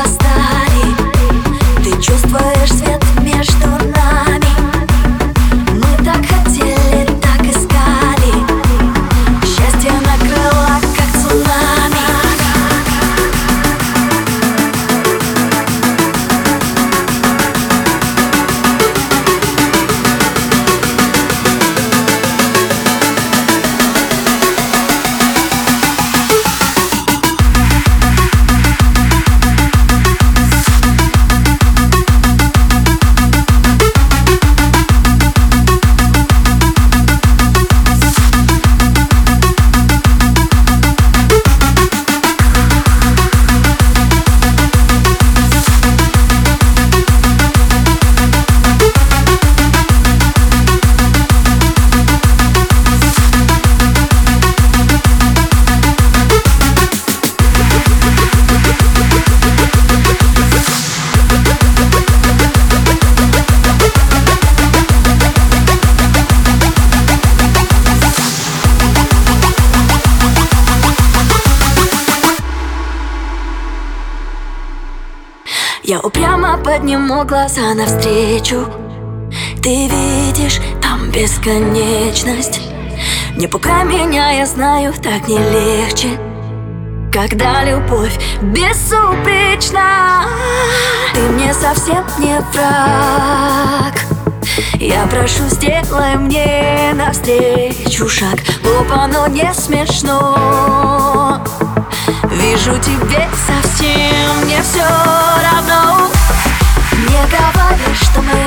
хвоста Я упрямо подниму глаза навстречу. Ты видишь, там бесконечность. Не пугай меня, я знаю, так не легче. Когда любовь безупречна Ты мне совсем не враг. Я прошу, сделай мне навстречу шаг. Глупо, но не смешно Вижу тебе совсем не все равно. Не говори, что мы